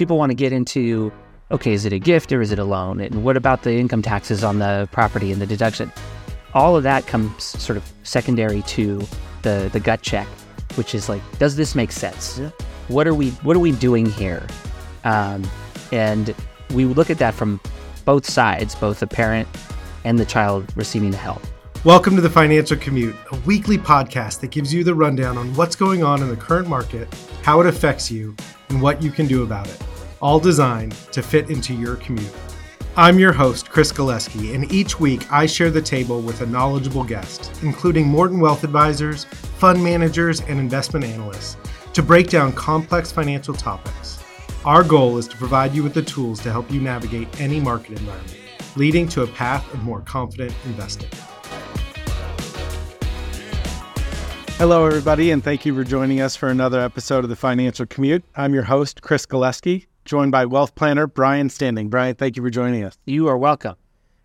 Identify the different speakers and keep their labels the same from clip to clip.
Speaker 1: people want to get into okay, is it a gift or is it a loan? And what about the income taxes on the property and the deduction? All of that comes sort of secondary to the the gut check, which is like, does this make sense?
Speaker 2: Yeah.
Speaker 1: What are we what are we doing here? Um, and we look at that from both sides, both the parent and the child receiving the help.
Speaker 2: Welcome to the Financial Commute, a weekly podcast that gives you the rundown on what's going on in the current market, how it affects you, and what you can do about it, all designed to fit into your commute. I'm your host, Chris Galeski, and each week I share the table with a knowledgeable guest, including Morton Wealth Advisors, fund managers, and investment analysts, to break down complex financial topics. Our goal is to provide you with the tools to help you navigate any market environment, leading to a path of more confident investing. Hello, everybody, and thank you for joining us for another episode of the Financial Commute. I'm your host, Chris Galeski, joined by wealth planner Brian Standing. Brian, thank you for joining us.
Speaker 1: You are welcome.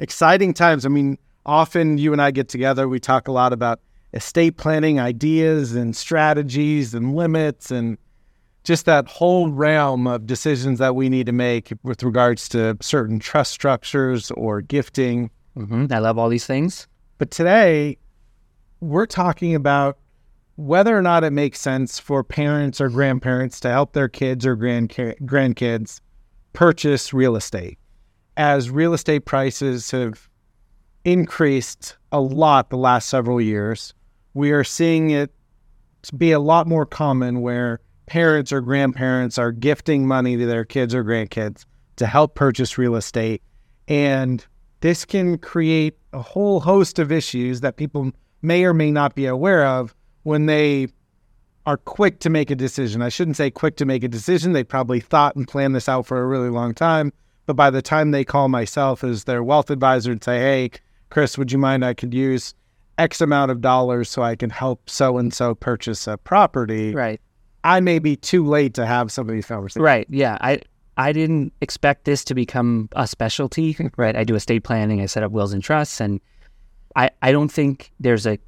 Speaker 2: Exciting times. I mean, often you and I get together, we talk a lot about estate planning ideas and strategies and limits and just that whole realm of decisions that we need to make with regards to certain trust structures or gifting.
Speaker 1: hmm I love all these things.
Speaker 2: But today, we're talking about whether or not it makes sense for parents or grandparents to help their kids or grand grandkids purchase real estate. As real estate prices have increased a lot the last several years, we are seeing it be a lot more common where parents or grandparents are gifting money to their kids or grandkids to help purchase real estate. And this can create a whole host of issues that people may or may not be aware of when they are quick to make a decision. I shouldn't say quick to make a decision. They probably thought and planned this out for a really long time. But by the time they call myself as their wealth advisor and say, hey, Chris, would you mind? I could use X amount of dollars so I can help so and so purchase a property.
Speaker 1: Right.
Speaker 2: I may be too late to have some of these conversations.
Speaker 1: Right. Yeah. I I didn't expect this to become a specialty. Right. I do estate planning. I set up wills and trusts, and I I don't think there's a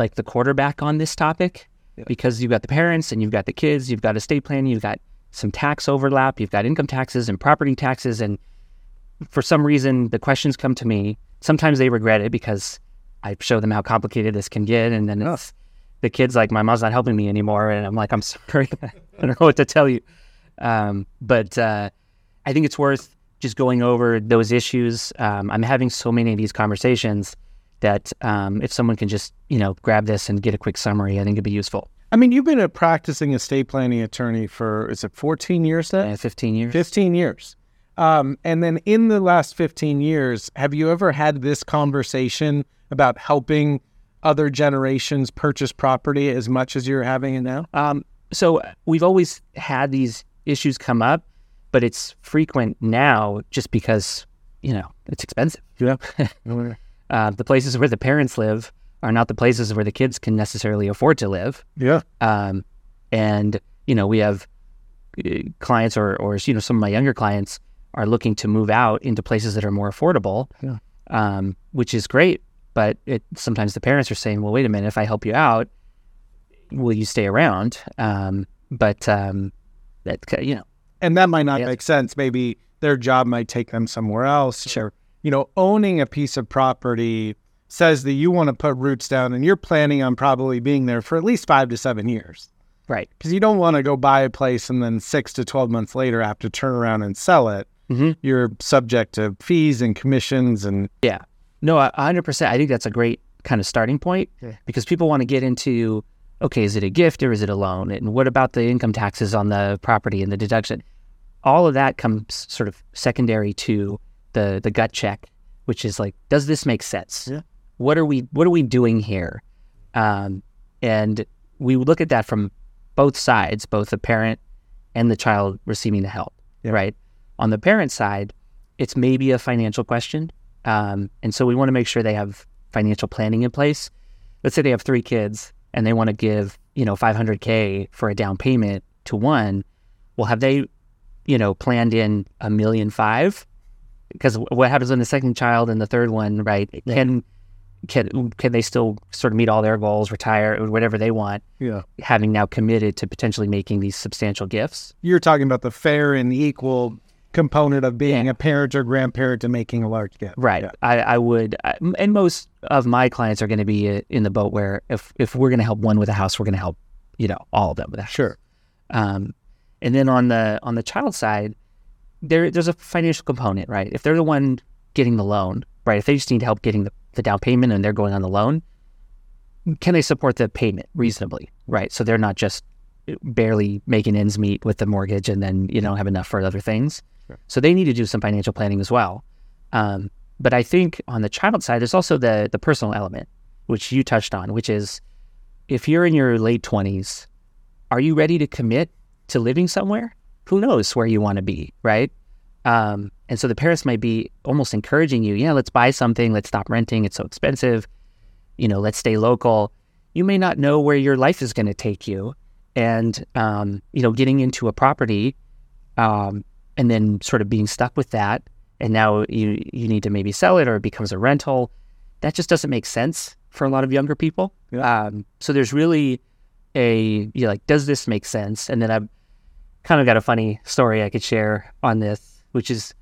Speaker 1: like the quarterback on this topic
Speaker 2: Yeah.
Speaker 1: because you've got the parents and you've got the kids, you've got estate planning, you've got some tax overlap, you've got income taxes and property taxes, and for some reason the questions come to me. Sometimes they regret it because I show them how complicated this can get, and then it's the kids like my mom's not helping me anymore, and I'm like, I'm sorry, I don't know what to tell you. Um, but uh, I think it's worth just going over those issues. Um, I'm having so many of these conversations that um, if someone can just you know grab this and get a quick summary, I think it'd be useful.
Speaker 2: I mean, you've been a practicing estate planning attorney for, is it 14 years now?
Speaker 1: Uh, 15 years.
Speaker 2: 15 years. Um, and then in the last 15 years, have you ever had this conversation about helping other generations purchase property as much as you're having it now?
Speaker 1: Um, so we've always had these issues come up, but it's frequent now just because you know it's expensive.
Speaker 2: Yeah.
Speaker 1: Uh, the places where the parents live are not the places where the kids can necessarily afford to live.
Speaker 2: yeah.
Speaker 1: Um, and you know, we have uh, clients or, or you know, some of my younger clients are looking to move out into places that are more affordable,
Speaker 2: Yeah.
Speaker 1: um, which is great. But it, sometimes the parents are saying, "Well, wait a minute. If I help you out, will you stay around?" Um, but um, that you know,
Speaker 2: And that might not
Speaker 1: Yeah.
Speaker 2: make sense. Maybe their job might take them somewhere else.
Speaker 1: Sure.
Speaker 2: You know, owning a piece of property says that you want to put roots down and you're planning on probably being there for at least five to seven years.
Speaker 1: right?
Speaker 2: Because you don't want to go buy a place and then six to 12 months later have to turn around and sell it.
Speaker 1: Mhm.
Speaker 2: You're subject to fees and commissions. And
Speaker 1: Yeah. No, a a hundred percent. I think that's a great kind of starting point
Speaker 2: Yeah.
Speaker 1: because people want to get into okay, is it a gift or is it a loan? And what about the income taxes on the property and the deduction? All of that comes sort of secondary to the the gut check, which is like, does this make sense?
Speaker 2: Yeah.
Speaker 1: What are we What are we doing here? Um, and we look at that from both sides, both the parent and the child receiving the help.
Speaker 2: Yeah.
Speaker 1: Right. On the parent side, it's maybe a financial question. Um, and so we want to make sure they have financial planning in place. Let's say they have three kids and they want to give, you know, 500K for a down payment to one. Well, have they, you know, planned in a million five? Because what happens when the second child and the third one, right?
Speaker 2: Yeah.
Speaker 1: Can can can they still sort of meet all their goals, retire, or whatever they want,
Speaker 2: Yeah.
Speaker 1: having now committed to potentially making these substantial gifts?
Speaker 2: You're talking about the fair and equal component of being
Speaker 1: Yeah.
Speaker 2: a parent or grandparent and making a large gift.
Speaker 1: Right.
Speaker 2: Yeah.
Speaker 1: I, I would, I, and most of my clients are going to be uh, in the boat where if if we're going to help one with a house, we're going to help you know all of them with that.
Speaker 2: Sure.
Speaker 1: Um, and then on the on the child side, there there's a financial component, right? If they're the one getting the loan, right? If they just need help getting the, the down payment and they're going on the loan, can they support the payment reasonably, right? So they're not just barely making ends meet with the mortgage and then you don't have enough for other things.
Speaker 2: Sure.
Speaker 1: So they need to do some financial planning as well. Um, but I think on the child side, there's also the the personal element, which you touched on, which is if you're in your late twenties, are you ready to commit to living somewhere? Who knows where you want to be, right? Um, and so the parents might be almost encouraging you, yeah, let's buy something, let's stop renting, it's so expensive, you know, let's stay local. You may not know where your life is going to take you, and um, you know, getting into a property, um, and then sort of being stuck with that, and now you you need to maybe sell it or it becomes a rental. That just doesn't make sense for a lot of younger people. Um, so there's really a you know, like, does this make sense? And then I've kind of got a funny story I could share on this, which is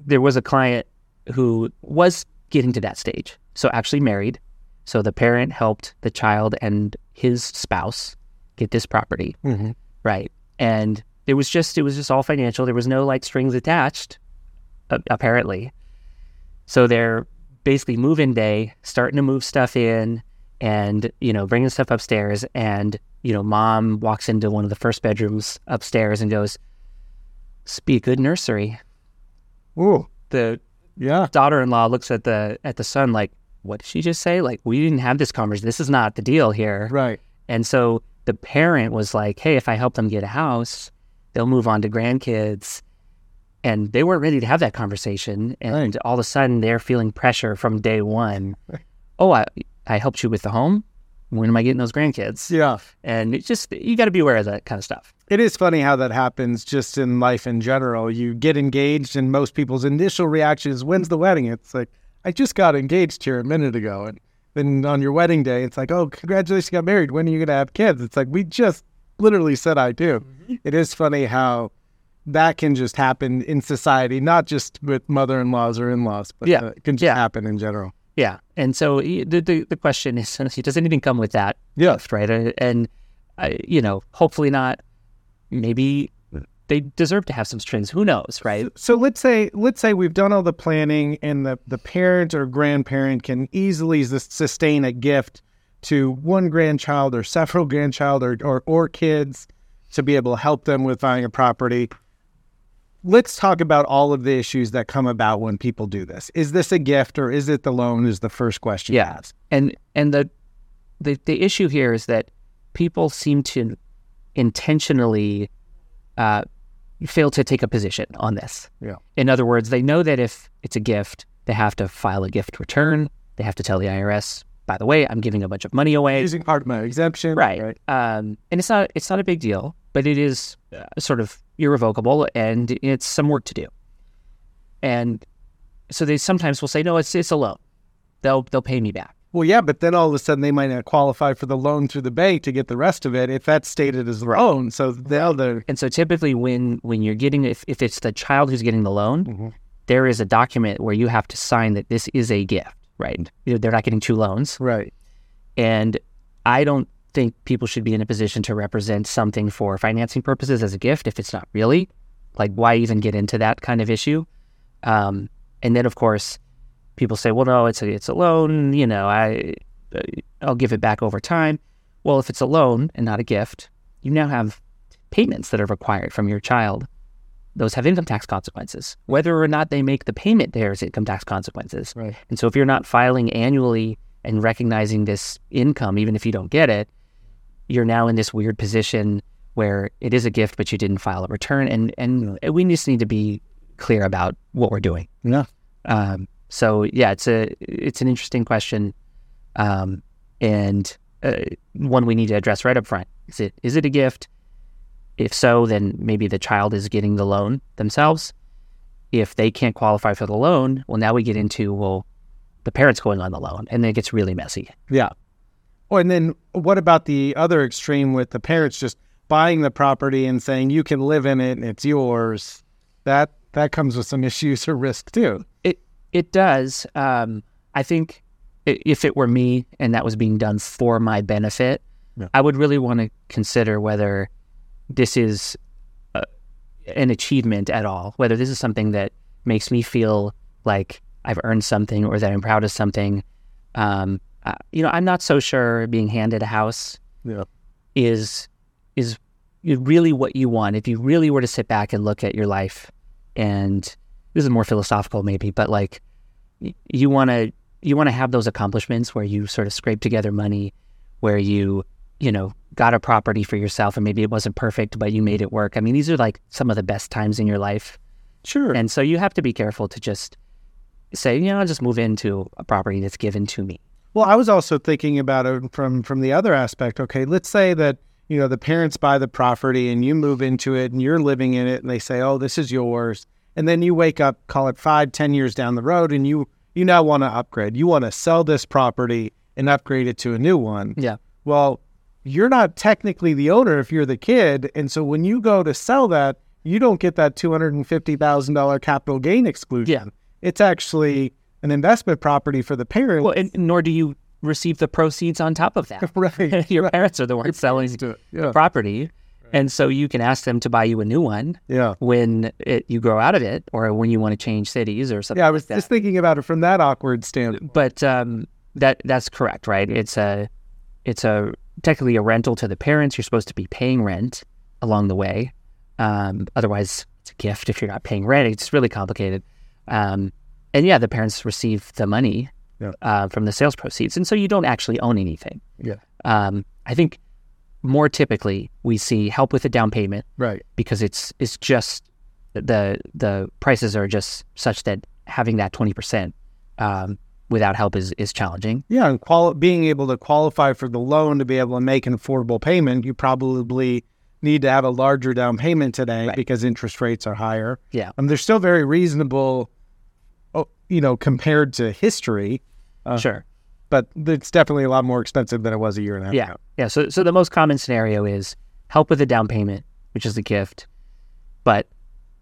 Speaker 1: there was a client who was getting to that stage. So actually married. So the parent helped the child and his spouse get this property,
Speaker 2: Mhm.
Speaker 1: right? And it was just it was just all financial. There was no like strings attached, apparently. So they're basically move-in day, starting to move stuff in, and you know bringing stuff upstairs. And you know, mom walks into one of the first bedrooms upstairs and goes, "This be good nursery."
Speaker 2: Ooh.
Speaker 1: The
Speaker 2: Yeah.
Speaker 1: daughter-in-law looks at the at the son like, "What did she just say? Like, we didn't have this conversation. This is not the deal here."
Speaker 2: Right.
Speaker 1: And so the parent was like, "Hey, if I help them get a house, they'll move on to grandkids." And they weren't ready to have that conversation. And
Speaker 2: Right.
Speaker 1: all of a sudden, they're feeling pressure from day one. Oh, I I helped you with the home. When am I getting those grandkids?
Speaker 2: Yeah.
Speaker 1: And it's just you got to be aware of that kind of stuff.
Speaker 2: It is funny how that happens just in life in general. You get engaged, and most people's initial reaction is, When's the wedding? It's like, I just got engaged here a minute ago. And then on your wedding day, it's like, Oh, congratulations, you got married. When are you going to have kids? It's like, We just literally said I do. It is funny how that can just happen in society, not just with mother in laws or in laws, but
Speaker 1: Yeah.
Speaker 2: uh, it can just
Speaker 1: Yeah.
Speaker 2: happen in general.
Speaker 1: Yeah. And so the the, the question is, does anything come with that?
Speaker 2: Yeah.
Speaker 1: gift, right? And uh, you know, hopefully not. Maybe they deserve to have some strings. Who knows, right?
Speaker 2: So let's say let's say we've done all the planning and the, the parent or grandparent can easily sustain a gift to one grandchild or several grandchild or, or or kids to be able to help them with buying a property. Let's talk about all of the issues that come about when people do this. Is this a gift or is it the loan? Is the first question.
Speaker 1: Yeah. And and the the the issue here is that people seem to intentionally uh, fail to take a position on this.
Speaker 2: Yeah.
Speaker 1: In other words, they know that if it's a gift, they have to file a gift return. They have to tell the IRS, by the way, I'm giving a bunch of money away.
Speaker 2: Using part of my exemption.
Speaker 1: right. Um, and it's not it's not a big deal, but it is uh, sort of irrevocable, and it's some work to do. And so they sometimes will say, "No, it's it's a loan. They'll they'll pay me back."
Speaker 2: Well, yeah, but then all of a sudden they might not qualify for the loan through the bank to get the rest of it if that's stated as their own. So they'll the other
Speaker 1: And so typically, when when you're getting if if it's the child who's getting the loan,
Speaker 2: Mhm.
Speaker 1: there is a document where you have to sign that this is a gift, right? You know, They're not getting two loans,
Speaker 2: right.
Speaker 1: and I don't think people should be in a position to represent something for financing purposes as a gift if it's not really. Like, why even get into that kind of issue? Um, and then, of course, people say, "Well, no, it's a it's a loan. You know, I uh, I'll give it back over time." Well, if it's a loan and not a gift, you now have payments that are required from your child. Those have income tax consequences. Whether or not they make the payment, there's income tax consequences.
Speaker 2: Right.
Speaker 1: And so if you're not filing annually and recognizing this income, even if you don't get it, you're now in this weird position where it is a gift, but you didn't file a return. And and we just need to be clear about what we're doing.
Speaker 2: Yeah.
Speaker 1: Um, so yeah, it's a it's an interesting question, um, and uh, one we need to address right up front. Is it is it a gift? If so, then maybe the child is getting the loan themselves. If they can't qualify for the loan, well, now we get into well, the parents going on the loan, and then it gets really messy.
Speaker 2: Yeah. Oh, and then what about the other extreme with the parents just buying the property and saying you can live in it and it's yours? That that comes with some issues or risk too.
Speaker 1: It it does. Um, I think if it were me and that was being done for my benefit,
Speaker 2: Yeah.
Speaker 1: I would really want to consider whether this is uh, an achievement at all, whether this is something that makes me feel like I've earned something or that I'm proud of something. Um, uh, you know, I'm not so sure being handed a house
Speaker 2: Yeah.
Speaker 1: is is really what you want. If you really were to sit back and look at your life, and this is more philosophical maybe, but like you want to you want to have those accomplishments where you sort of scrape together money, where you you know got a property for yourself, and maybe it wasn't perfect, but you made it work. I mean, these are like some of the best times in your life,
Speaker 2: Sure.
Speaker 1: and so you have to be careful to just say, you know, I'll just move into a property that's given to me.
Speaker 2: Well, I was also thinking about it from from the other aspect. Okay, let's say that you know the parents buy the property and you move into it and you're living in it, and they say, "Oh, this is yours," and then you wake up, call it five, ten years down the road, and you you now want to upgrade. You want to sell this property and upgrade it to a new one.
Speaker 1: Yeah.
Speaker 2: Well, you're not technically the owner if you're the kid, and so when you go to sell that, you don't get that two hundred and fifty thousand dollar capital gain exclusion.
Speaker 1: Yeah.
Speaker 2: It's actually an investment property for the parent.
Speaker 1: Well, and nor do you receive the proceeds on top of that.
Speaker 2: right.
Speaker 1: Your parents are the ones selling
Speaker 2: Yeah.
Speaker 1: the property. And so you can ask them to buy you a new one
Speaker 2: Yeah.
Speaker 1: when it, you grow out of it or when you want to change cities or something
Speaker 2: Yeah, I was
Speaker 1: like
Speaker 2: just thinking about it from that awkward standpoint.
Speaker 1: but um, that that's correct, right? It's a it's a technically a rental to the parents. You're supposed to be paying rent along the way. Um, otherwise, it's a gift if you're not paying rent. It's really complicated. Um, and yeah, the parents receive the money
Speaker 2: Yeah.
Speaker 1: uh, from the sales proceeds, and so you don't actually own anything.
Speaker 2: Yeah.
Speaker 1: Um, I think more typically we see help with a down payment
Speaker 2: Right.
Speaker 1: because it's it's just the the prices are just such that having that twenty percent um, without help is is challenging.
Speaker 2: Yeah, and quali- being able to qualify for the loan to be able to make an affordable payment, you probably need to have a larger down payment today
Speaker 1: Right.
Speaker 2: because interest rates are higher.
Speaker 1: Yeah.
Speaker 2: Um, they're still very reasonable, you know, compared to history, Uh,
Speaker 1: sure.
Speaker 2: but it's definitely a lot more expensive than it was a year and a half
Speaker 1: Yeah.
Speaker 2: ago.
Speaker 1: Yeah. So so the most common scenario is help with a down payment, which is a gift, but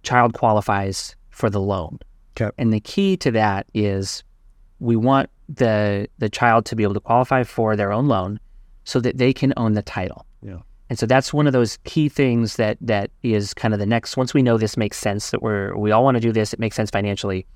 Speaker 1: child qualifies for the loan.
Speaker 2: Okay.
Speaker 1: And the key to that is we want the the child to be able to qualify for their own loan so that they can own the title.
Speaker 2: Yeah.
Speaker 1: And so that's one of those key things that that is kind of the next once we know this makes sense that we're we all want to do this, it makes sense financially.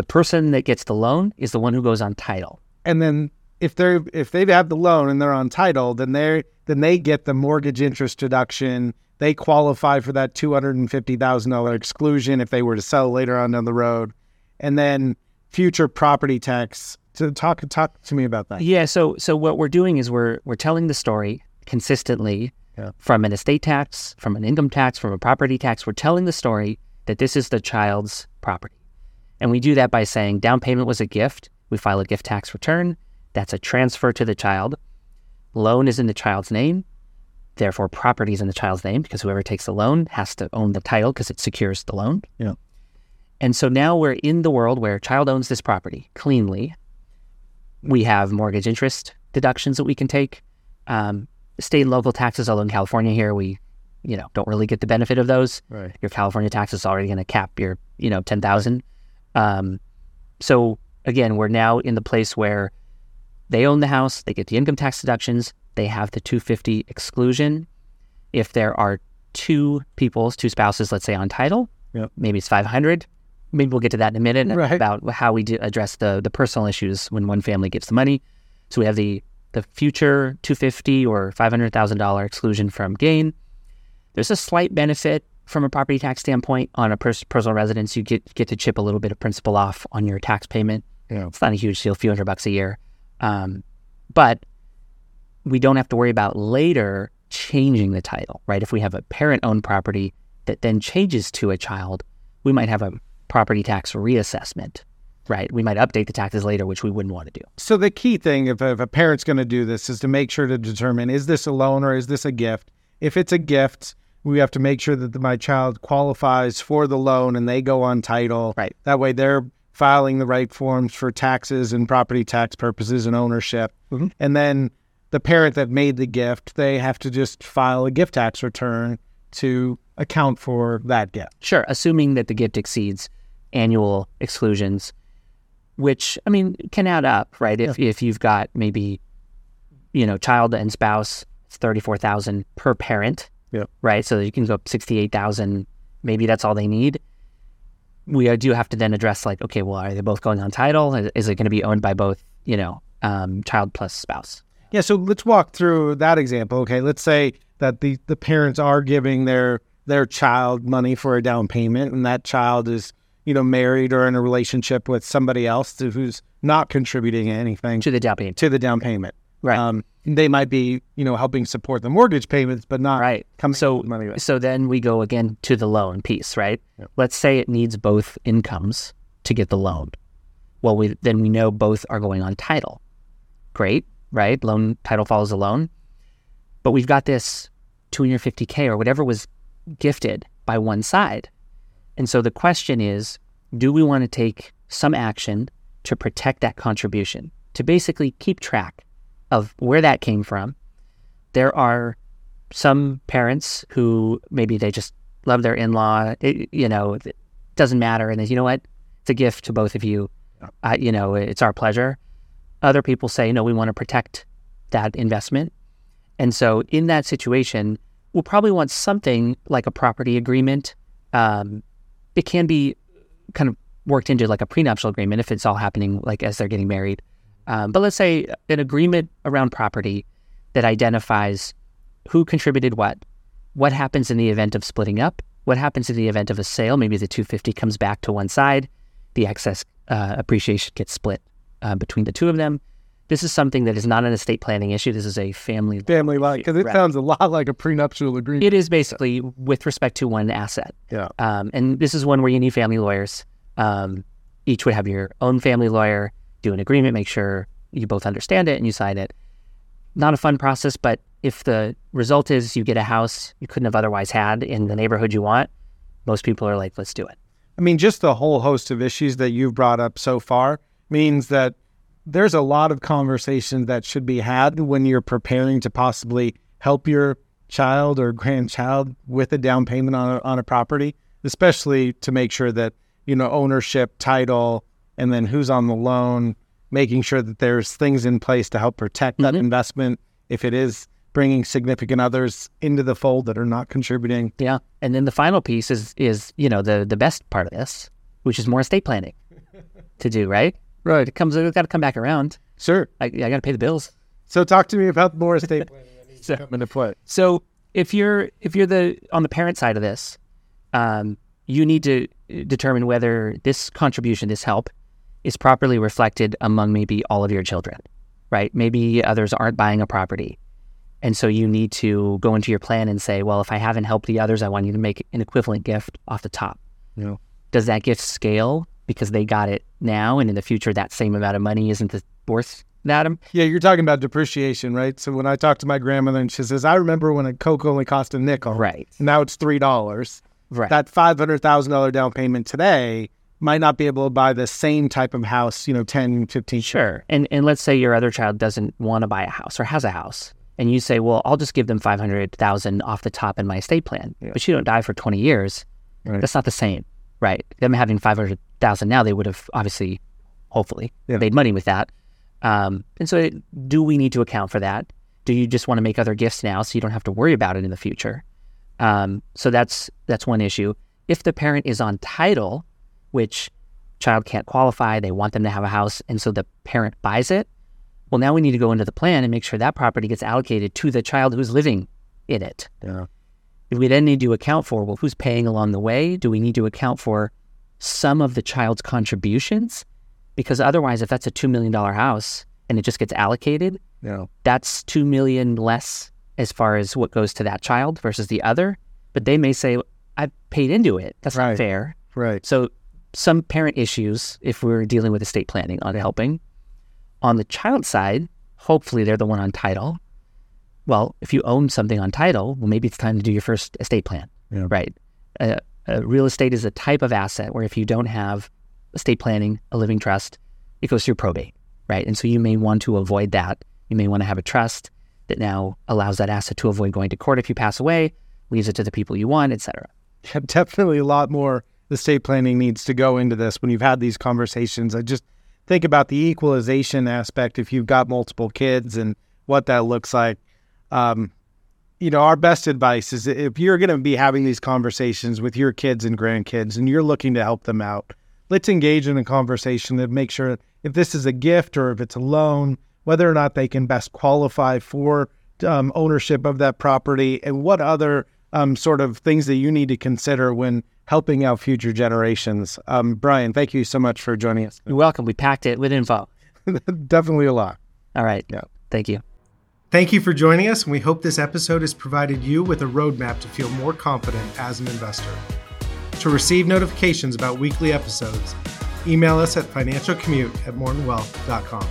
Speaker 1: The person that gets the loan is the one who goes on title.
Speaker 2: And then if they're if they have the loan and they're on title, then they then they get the mortgage interest deduction. They qualify for that two hundred and fifty thousand dollar exclusion if they were to sell later on down the road, and then future property tax. To talk talk to me about that.
Speaker 1: Yeah, so so what we're doing is we're we're telling the story consistently
Speaker 2: Yeah.
Speaker 1: from an estate tax, from an income tax, from a property tax. We're telling the story that this is the child's property. And we do that by saying down payment was a gift. We file a gift tax return. That's a transfer to the child. Loan is in the child's name. Therefore, property is in the child's name because whoever takes the loan has to own the title because it secures the loan.
Speaker 2: Yeah.
Speaker 1: And so now we're in the world where child owns this property cleanly. We have mortgage interest deductions that we can take. Um, state and local taxes, although in California here we, you know, don't really get the benefit of those.
Speaker 2: Right.
Speaker 1: Your California tax is already going to cap your, you know, ten thousand. Um, so again, we're now in the place where they own the house, they get the income tax deductions, they have the two fifty exclusion. If there are two peoples, two spouses, let's say on title,
Speaker 2: Yep.
Speaker 1: maybe it's five hundred. Maybe we'll get to that in a minute
Speaker 2: Right.
Speaker 1: about how we do address the the personal issues when one family gives the money. So we have the the future two fifty or five hundred thousand dollar exclusion from gain. There's a slight benefit from a property tax standpoint on a pers- personal residence. You get get to chip a little bit of principal off on your tax payment.
Speaker 2: Yeah.
Speaker 1: It's not a huge deal, a few hundred bucks a year, um, but we don't have to worry about later changing the title, right? If we have a parent-owned property that then changes to a child, we might have a property tax reassessment, right? We might update the taxes later, which we wouldn't want to do.
Speaker 2: So the key thing, if, if a parent's going to do this, is to make sure to determine is this a loan or is this a gift. If it's a gift, we have to make sure that the, my child qualifies for the loan and they go on title.
Speaker 1: Right.
Speaker 2: That way, they're filing the right forms for taxes and property tax purposes and ownership.
Speaker 1: Mhm.
Speaker 2: And then the parent that made the gift, they have to just file a gift tax return to account for that gift.
Speaker 1: Sure, assuming that the gift exceeds annual exclusions, which I mean can add up, right? If if you've got maybe, you know, child and spouse, it's thirty four thousand per parent.
Speaker 2: Yeah.
Speaker 1: Right. So you can go up sixty eight thousand. Maybe that's all they need. We do have to then address like, okay, well, are they both going on title? Is- Is it going to be owned by both, you know, um, child plus spouse?
Speaker 2: Yeah, so let's walk through that example. Okay, let's say that the, the parents are giving their their child money for a down payment, and that child is you know married or in a relationship with somebody else who's not contributing anything
Speaker 1: To the down payment.
Speaker 2: to the down payment.
Speaker 1: Right.
Speaker 2: Um, they might be you know helping support the mortgage payments, but not
Speaker 1: Right.
Speaker 2: coming
Speaker 1: So,
Speaker 2: money.
Speaker 1: so then we go again to the loan piece, right?
Speaker 2: Yep.
Speaker 1: Let's say it needs both incomes to get the loan. Well, we then we know both are going on title. Great, right? Loan title follows the loan. But we've got this 250k or whatever was gifted by one side. And so the question is, do we want to take some action to protect that contribution, to basically keep track of where that came from? There are some parents who maybe they just love their in-law you know it doesn't matter and they you know what? It's a gift to both of you. Uh, you know it's our pleasure. Other people say no we want to protect that investment. And so in that situation we'll probably want something like a property agreement. Um, it can be kind of worked into like a prenuptial agreement if it's all happening like as they're getting married um, but let's say an agreement around property that identifies who contributed what, what happens in the event of splitting up, what happens in the event of a sale. Maybe the 250 comes back to one side, the excess uh, appreciation gets split uh, between the two of them. This is something that is not an estate planning issue. This is a family.
Speaker 2: family like because it
Speaker 1: Right.
Speaker 2: sounds a lot like a prenuptial agreement.
Speaker 1: It is basically with respect to one asset.
Speaker 2: yeah.
Speaker 1: Um, and this is one where you need family lawyers. Um, each would have your own family lawyer do an agreement, make sure you both understand it and you sign it. Not a fun process, but if the result is you get a house you couldn't have otherwise had in the neighborhood you want, most people are like, let's do it.
Speaker 2: I mean, just the whole host of issues that you've brought up so far means that there's a lot of conversation that should be had when you're preparing to possibly help your child or grandchild with a down payment on a, on a property, especially to make sure that, you know, ownership, title, and then who's on the loan, making sure that there's things in place to help protect that
Speaker 1: Mhm.
Speaker 2: investment if it is bringing significant others into the fold that are not contributing.
Speaker 1: Yeah. And then the final piece is is, you know, the the best part of this, which is more estate planning to do, right?
Speaker 2: Right.
Speaker 1: It comes it's gotta come back around.
Speaker 2: Sure.
Speaker 1: I, I gotta pay the bills.
Speaker 2: So talk to me about more estate planning
Speaker 1: So-
Speaker 2: to come into play.
Speaker 1: So if you're if you're the on the parent side of this, um, you need to determine whether this contribution, this help, is properly reflected among maybe all of your children, right? Maybe others aren't buying a property, and so you need to go into your plan and say, well, if I haven't helped the others, I want you to make an equivalent gift off the top.
Speaker 2: Yeah.
Speaker 1: Does that gift scale because they got it now, and in the future that same amount of money isn't the- worth that?
Speaker 2: Yeah, you're talking about depreciation, right? So when I talk to my grandmother and she says, I remember when a Coke only cost a nickel.
Speaker 1: Right.
Speaker 2: Now it's three dollars.
Speaker 1: Right.
Speaker 2: That five hundred thousand dollar down payment today might not be able to buy the same type of house, you know, 10, 15
Speaker 1: Sure. And and let's say your other child doesn't want to buy a house or has a house, and you say, "Well, I'll just give them five hundred thousand off the top in my estate plan."
Speaker 2: Yeah.
Speaker 1: But you don't die for twenty years.
Speaker 2: Right.
Speaker 1: That's not the same, right? Them having five hundred thousand now, they would have obviously, hopefully,
Speaker 2: Yeah.
Speaker 1: made money with that. Um, and so, it- do we need to account for that? Do you just want to make other gifts now so you don't have to worry about it in the future? Um, so that's that's one issue. If the parent is on title, which child can't qualify, they want them to have a house, and so the parent buys it. Well, now we need to go into the plan and make sure that property gets allocated to the child who's living in it.
Speaker 2: Yeah.
Speaker 1: We then need to account for well, who's paying along the way? Do we need to account for some of the child's contributions? Because otherwise, if that's a two million dollar house and it just gets allocated,
Speaker 2: Yeah.
Speaker 1: that's 2 million less as far as what goes to that child versus the other. But they may say, I paid into it. That's
Speaker 2: Right.
Speaker 1: not fair.
Speaker 2: Right.
Speaker 1: So some parent issues if we're dealing with estate planning on helping. On the child side, hopefully they're the one on title. Well, if you own something on title, well, maybe it's time to do your first estate plan,
Speaker 2: Yeah.
Speaker 1: right? Uh, uh, real estate is a type of asset where if you don't have estate planning, a living trust, it goes through probate, right? And so you may want to avoid that. You may want to have a trust that now allows that asset to avoid going to court if you pass away, leaves it to the people you want, etc.
Speaker 2: Yeah, definitely a lot more estate planning needs to go into this when you've had these conversations. I just think about the equalization aspect if you've got multiple kids and what that looks like. Um, you know, our best advice is if you're going to be having these conversations with your kids and grandkids and you're looking to help them out, let's engage in a conversation that make sure if this is a gift or if it's a loan, whether or not they can best qualify for um, ownership of that property and what other um, sort of things that you need to consider when helping out future generations. Um, Brian, thank you so much for joining us.
Speaker 1: You're welcome. We packed it with info.
Speaker 2: Definitely a lot.
Speaker 1: All right. Yeah. Thank you.
Speaker 2: Thank you for joining us, and we hope this episode has provided you with a roadmap to feel more confident as an investor. To receive notifications about weekly episodes, email us at financialcommute at mortonwealth.com.